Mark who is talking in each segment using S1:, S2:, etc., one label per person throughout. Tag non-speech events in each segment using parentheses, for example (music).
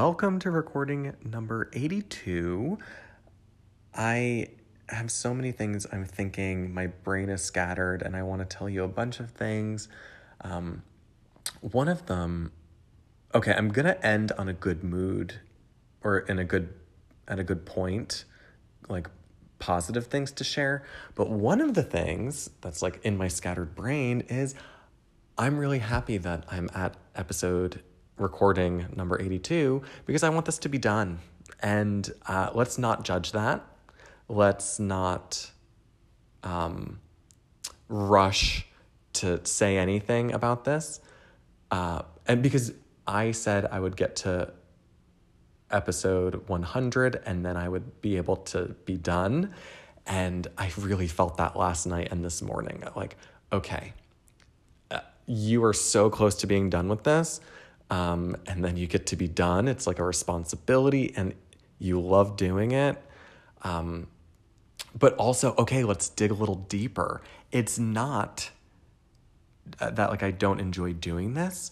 S1: welcome to recording number 82. I have so many things I'm thinking, my brain is scattered, and I want to tell you a bunch of things. Um, one of them, okay, I'm gonna end on a good mood or in a good at a good point, like positive things to share. But one of the things that's like in my scattered brain is I'm really happy that I'm at episode recording number 82 because I want this to be done. And uh, let's not judge that. Let's not um, rush to say anything about this. Uh, and because I said I would get to episode 100 and then I would be able to be done. And I really felt that last night and this morning. Like, okay, uh, you are so close to being done with this. Um, and then you get to be done. It's like a responsibility and you love doing it. Um, but also, okay, let's dig a little deeper. It's not uh, that like I don't enjoy doing this.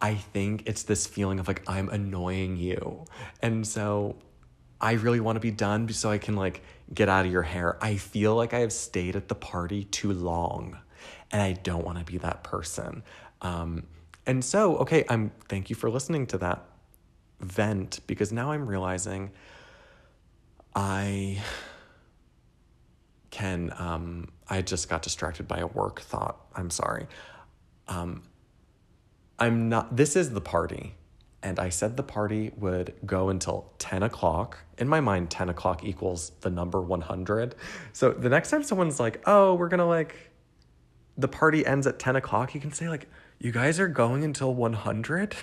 S1: I think it's this feeling of like I'm annoying you. And so I really want to be done so I can like get out of your hair. I feel like I have stayed at the party too long and I don't want to be that person. Um, and so, okay, I'm thank you for listening to that vent because now I'm realizing I can um I just got distracted by a work thought. I'm sorry. Um I'm not, this is the party. And I said the party would go until 10 o'clock. In my mind, 10 o'clock equals the number 100. So the next time someone's like, oh, we're gonna like, the party ends at 10 o'clock, you can say, like, you guys are going until 100?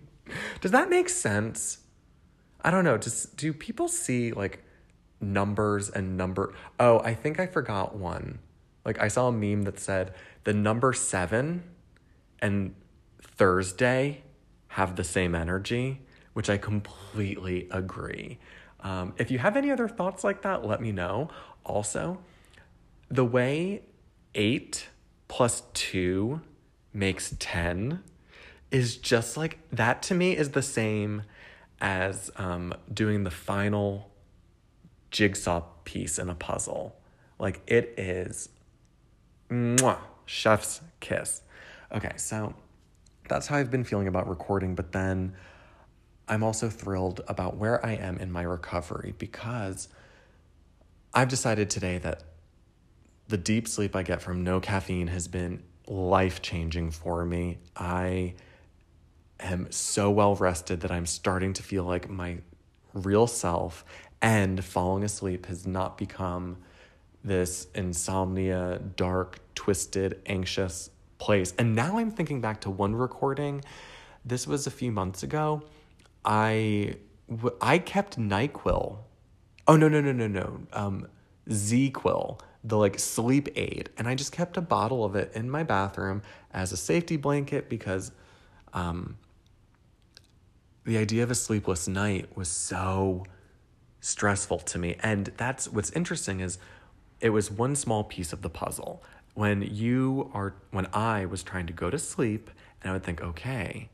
S1: (laughs) Does that make sense? I don't know. Just do people see like numbers and number? Oh, I think I forgot one. Like I saw a meme that said the number seven and Thursday have the same energy, which I completely agree. Um, if you have any other thoughts like that, let me know. Also, the way eight plus two makes 10 is just like that to me is the same as um, doing the final jigsaw piece in a puzzle. Like it is mwah, chef's kiss. Okay, so that's how I've been feeling about recording, but then I'm also thrilled about where I am in my recovery because I've decided today that the deep sleep I get from no caffeine has been life changing for me. I am so well rested that I'm starting to feel like my real self, and falling asleep has not become this insomnia, dark, twisted, anxious place. And now I'm thinking back to one recording. This was a few months ago. I I kept NyQuil. Oh no no no no no. Um, ZzzQuil, the like sleep aid, and I just kept a bottle of it in my bathroom as a safety blanket because, um, the idea of a sleepless night was so stressful to me. And that's what's interesting is it was one small piece of the puzzle when you are when I was trying to go to sleep and I would think, okay,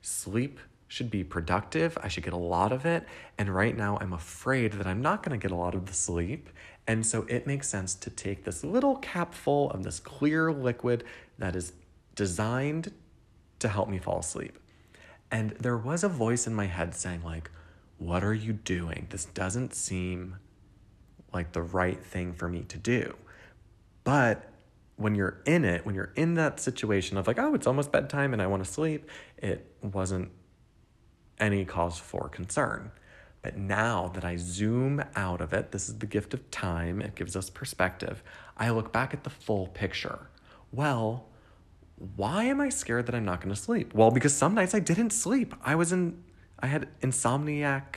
S1: sleep should be productive. I should get a lot of it. And right now I'm afraid that I'm not going to get a lot of the sleep. And so it makes sense to take this little cap full of this clear liquid that is designed to help me fall asleep. And there was a voice in my head saying like, "What are you doing? This doesn't seem like the right thing for me to do." But when you're in it, when you're in that situation of like, oh, it's almost bedtime and I want to sleep, it wasn't any cause for concern. But now that I zoom out of it, this is the gift of time, it gives us perspective. I look back at the full picture. Well, why am I scared that I'm not going to sleep? Well, because some nights I didn't sleep. I was in, I had insomniac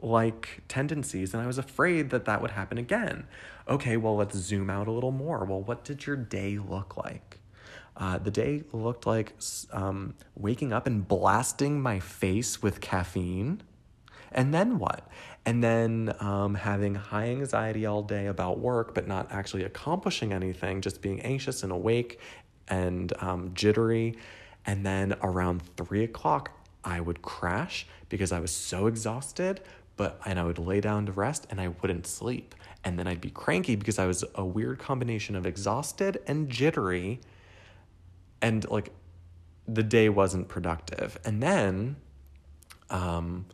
S1: like tendencies and I was afraid that that would happen again. Okay, well, let's zoom out a little more. Well, what did your day look like? Uh, the day looked like um, waking up and blasting my face with caffeine. And then what? And then um, having high anxiety all day about work, but not actually accomplishing anything, just being anxious and awake and um, jittery. And then around three o'clock, I would crash because I was so exhausted, but and I would lay down to rest and I wouldn't sleep. And then I'd be cranky because I was a weird combination of exhausted and jittery and like the day wasn't productive. And then um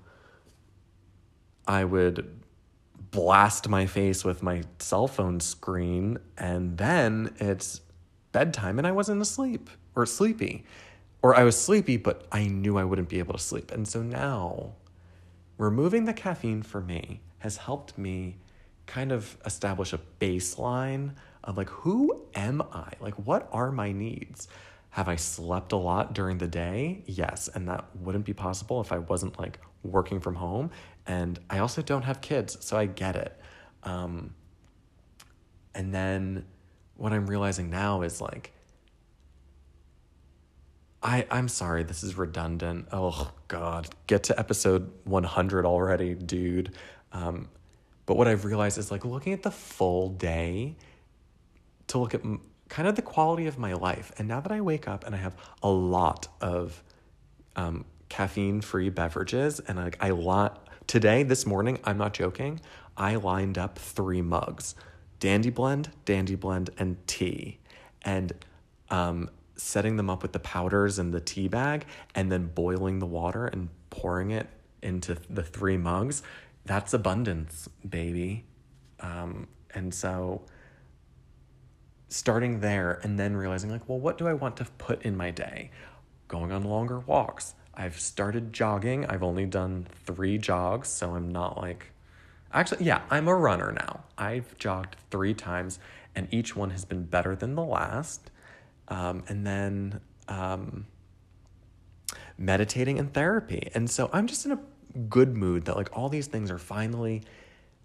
S1: I would blast my face with my cell phone screen and then it's bedtime and I wasn't asleep or sleepy. Or I was sleepy, but I knew I wouldn't be able to sleep. And so now, removing the caffeine for me has helped me kind of establish a baseline of like, who am I? Like, what are my needs? Have I slept a lot during the day? Yes. And that wouldn't be possible if I wasn't like working from home. And I also don't have kids, so I get it. Um, and then what I'm realizing now is like, I, I'm sorry, this is redundant. Oh, God. Get to episode 100 already, dude. Um, but what I've realized is like looking at the full day to look at m- kind of the quality of my life. And now that I wake up and I have a lot of um, caffeine free beverages, and like I lot today, this morning, I'm not joking, I lined up three mugs Dandy Blend, Dandy Blend, and tea. And um, setting them up with the powders and the tea bag and then boiling the water and pouring it into the three mugs that's abundance baby um, and so starting there and then realizing like well what do i want to put in my day? Going on longer walks. I've started jogging. I've only done three jogs so i'm not like actually yeah i'm a runner now. I've jogged three times and each one has been better than the last. Um, and then um, meditating and therapy. And so I'm just in a good mood that like all these things are finally,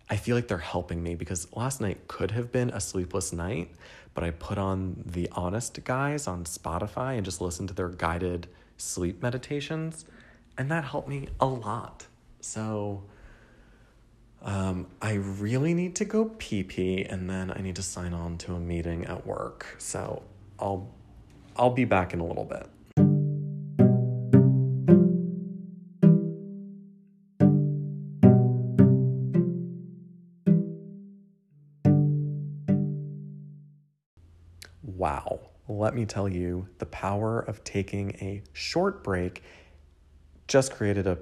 S1: I feel like they're helping me because last night could have been a sleepless night, but I put on the Honest Guys on Spotify and just listened to their guided sleep meditations, and that helped me a lot. So, um, I really need to go pee pee and then I need to sign on to a meeting at work. So I'll I'll be back in a little bit. Let me tell you, the power of taking a short break just created a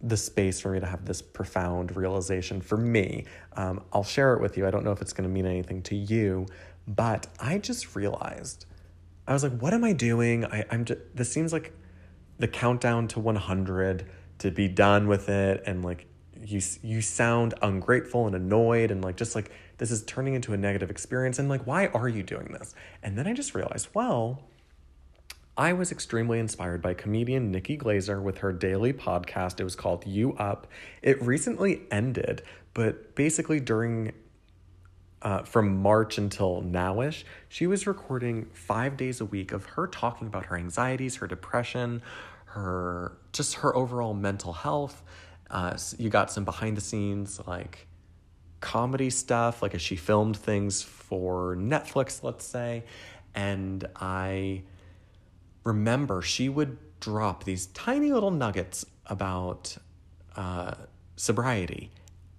S1: the space for me to have this profound realization for me. Um, I'll share it with you. I don't know if it's going to mean anything to you, but I just realized I was like, what am I doing? I, I'm just, this seems like the countdown to 100 to be done with it. And like, you, you sound ungrateful and annoyed and like, just like, this is turning into a negative experience. And like, why are you doing this? And then I just realized, well, I was extremely inspired by comedian Nikki Glazer with her daily podcast. It was called You Up. It recently ended, but basically during uh, from March until nowish, she was recording five days a week of her talking about her anxieties, her depression, her just her overall mental health. Uh, you got some behind the scenes like comedy stuff, like as she filmed things for Netflix, let's say. And I remember she would drop these tiny little nuggets about uh, sobriety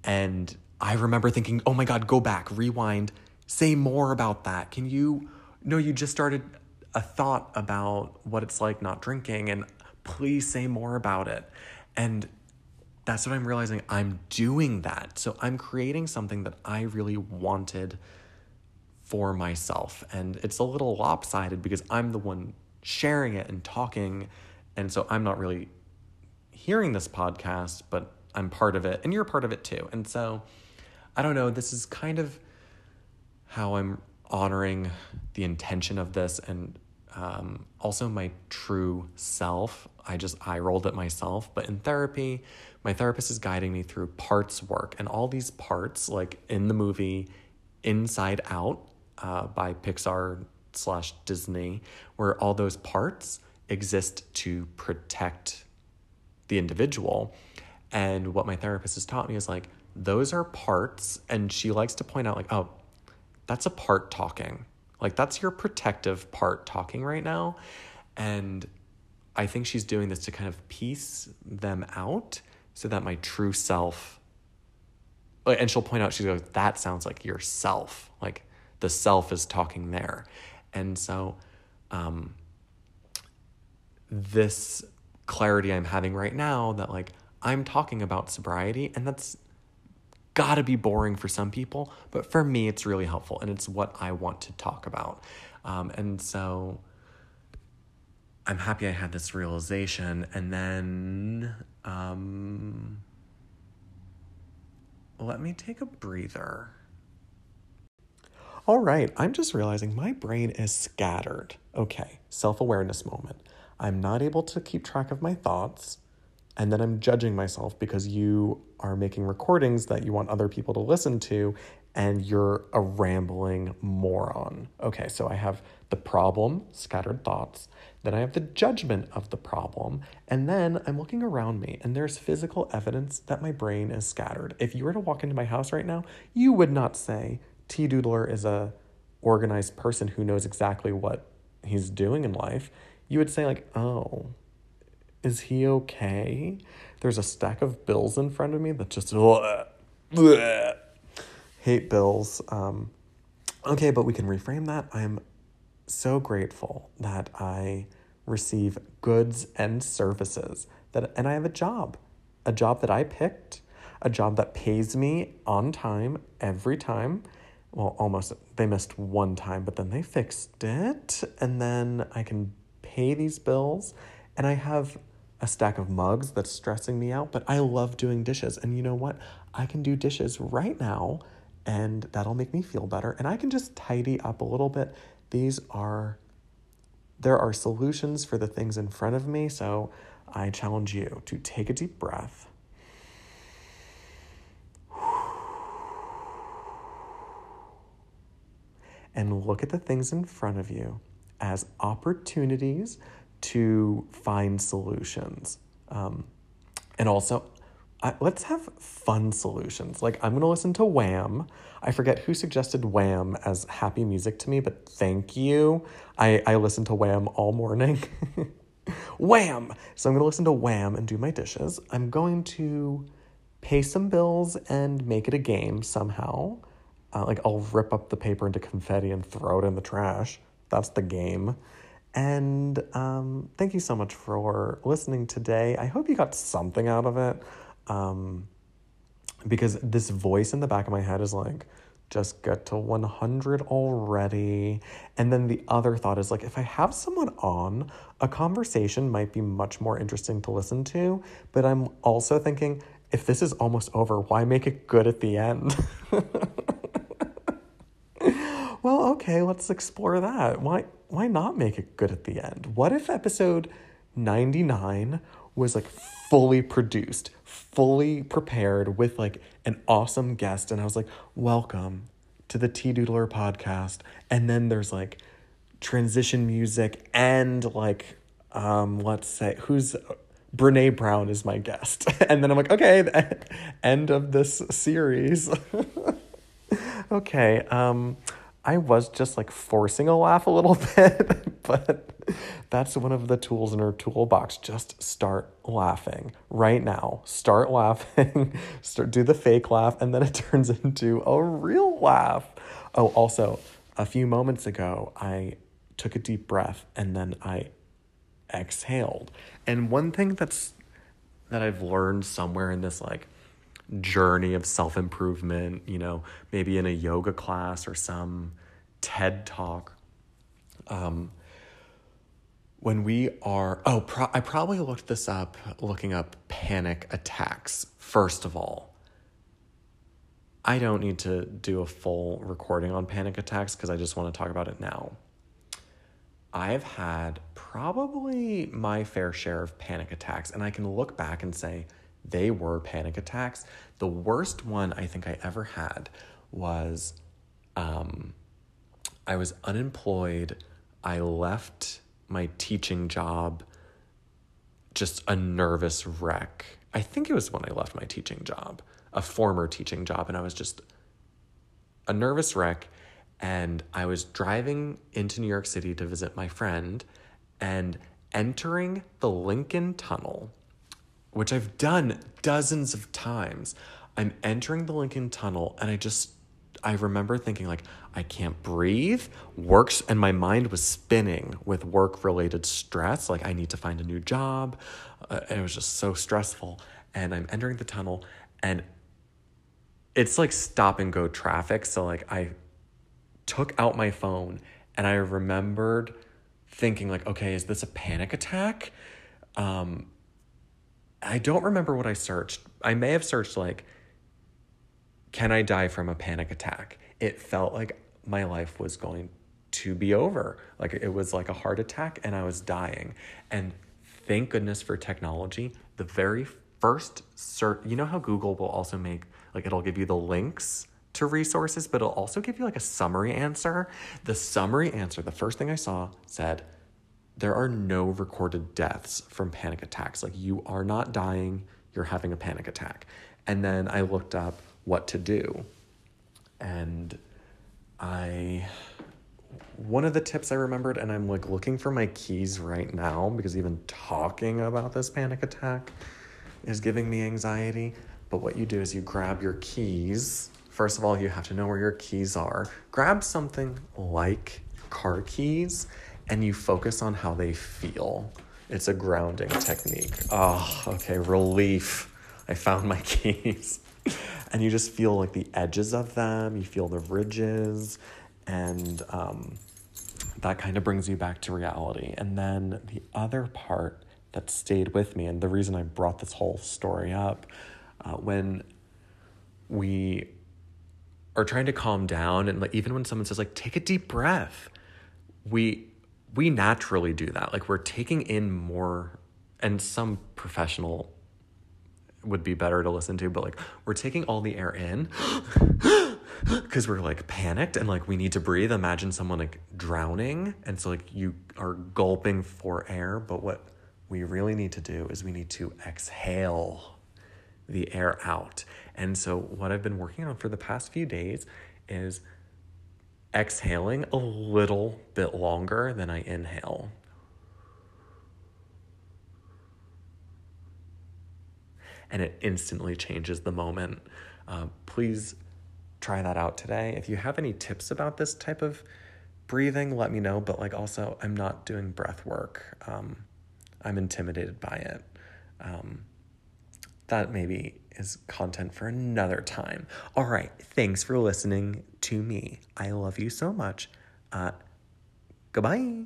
S1: and I remember thinking, oh my God, go back, rewind, say more about that. Can you? No, you just started a thought about what it's like not drinking, and please say more about it. And that's what I'm realizing. I'm doing that. So I'm creating something that I really wanted for myself. And it's a little lopsided because I'm the one sharing it and talking. And so I'm not really hearing this podcast, but I'm part of it and you're part of it too. And so I don't know, this is kind of how I'm honoring the intention of this and um, also my true self. I just I rolled it myself, but in therapy, my therapist is guiding me through parts work, and all these parts, like in the movie Inside Out uh, by Pixar slash Disney, where all those parts exist to protect the individual. And what my therapist has taught me is like those are parts and she likes to point out like oh that's a part talking like that's your protective part talking right now. And I think she's doing this to kind of piece them out so that my true self and she'll point out she goes that sounds like yourself. Like the self is talking there. And so um this clarity i'm having right now that like i'm talking about sobriety and that's gotta be boring for some people but for me it's really helpful and it's what i want to talk about um, and so i'm happy i had this realization and then um, let me take a breather. All right, I'm just realizing my brain is scattered. Okay, self awareness moment. I'm not able to keep track of my thoughts, and then I'm judging myself because you are making recordings that you want other people to listen to, and you're a rambling moron. Okay, so I have the problem, scattered thoughts. Then I have the judgment of the problem. And then I'm looking around me and there's physical evidence that my brain is scattered. If you were to walk into my house right now, you would not say T Doodler is a organized person who knows exactly what he's doing in life. You would say like, "Oh, is he okay?" There's a stack of bills in front of me that just bleh, bleh. hate bills. Um, okay, but we can reframe that. I'm so grateful that I receive goods and services that and I have a job. A job that I picked, a job that pays me on time every time. Well, almost they missed one time, but then they fixed it and then I can pay these bills and I have a stack of mugs that's stressing me out, but I love doing dishes. And you know what? I can do dishes right now and that'll make me feel better. And I can just tidy up a little bit these are there are solutions for the things in front of me, so I challenge you to take a deep breath. And look at the things in front of you as opportunities to find solutions. Um, and also, I, let's have fun solutions. Like, I'm going to listen to Wham. I forget who suggested Wham as happy music to me, but thank you. I, I listen to Wham all morning. (laughs) Wham! So I'm going to listen to Wham and do my dishes. I'm going to pay some bills and make it a game somehow. Uh, like, I'll rip up the paper into confetti and throw it in the trash. That's the game. And um, thank you so much for listening today. I hope you got something out of it. Um, because this voice in the back of my head is like, just get to 100 already. And then the other thought is like, if I have someone on, a conversation might be much more interesting to listen to. But I'm also thinking, if this is almost over, why make it good at the end? (laughs) okay, let's explore that. Why why not make it good at the end? What if episode 99 was like fully produced, fully prepared with like an awesome guest. And I was like, welcome to the T Doodler podcast. And then there's like transition music and like, um, let's say, who's Brene Brown is my guest. (laughs) and then I'm like, okay, (laughs) end of this series. (laughs) okay. Um, I was just like forcing a laugh a little (laughs) bit, but that's one of the tools in our toolbox. Just start laughing right now. Start laughing, (laughs) start do the fake laugh, and then it (laughs) turns into a real laugh. Oh, also, a few moments ago, I took a deep breath and then I exhaled. And one thing that's that I've learned somewhere in this like journey of self improvement, you know, maybe in a yoga class or some TED talk. Um, when we are, oh, pro- I probably looked this up looking up panic attacks, first of all. I don't need to do a full recording on panic attacks because I just want to talk about it now. I've had probably my fair share of panic attacks, and I can look back and say, they were panic attacks. The worst one I think I ever had was um, I was unemployed. I left my teaching job just a nervous wreck. I think it was when I left my teaching job, a former teaching job, and I was just a nervous wreck. And I was driving into New York City to visit my friend, and entering the Lincoln Tunnel, which I've done dozens of times. I'm entering the Lincoln Tunnel and I just I remember thinking like I can't breathe. Works and my mind was spinning with work related stress. Like I need to find a new job. Uh, it was just so stressful. And I'm entering the tunnel and it's like stop and go traffic. So like I took out my phone and I remembered thinking like, okay, is this a panic attack? Um, I don't remember what I searched. I may have searched like can I die from a panic attack? It felt like my life was going to be over. Like it was like a heart attack and I was dying. And thank goodness for technology. The very first search, you know how Google will also make, like, it'll give you the links to resources, but it'll also give you like a summary answer. The summary answer, the first thing I saw said, there are no recorded deaths from panic attacks. Like, you are not dying, you're having a panic attack. And then I looked up what to do. And I one of the tips I remembered, and I'm like looking for my keys right now because even talking about this panic attack is giving me anxiety. But what you do is you grab your keys. First of all, you have to know where your keys are. Grab something like car keys and you focus on how they feel. It's a grounding technique. Oh, okay, relief. I found my (laughs) keys and you just feel like the edges of them, you feel the ridges, and um, that kind of brings you back to reality. And then the other part that stayed with me, and the reason I brought this whole story up, uh, when we are trying to calm down, and like, even when someone says like take a deep breath, we we naturally do that. Like we're taking in more, and some professional would be better to listen to, but like we're taking all the air in (gasps) because we're like panicked and like we need to breathe. Imagine someone like drowning. And so like you are gulping for air, but what we really need to do is we need to exhale the air out. And so what I've been working on for the past few days is exhaling a little bit longer than I inhale. and it instantly changes the moment. Uh, please try that out today. If you have any tips about this type of breathing, let me know. But like, also, I'm not doing breath work. Um, I'm intimidated by it. Um, that maybe is content for another time. All right. Thanks for listening to me. I love you so much. Uh, goodbye.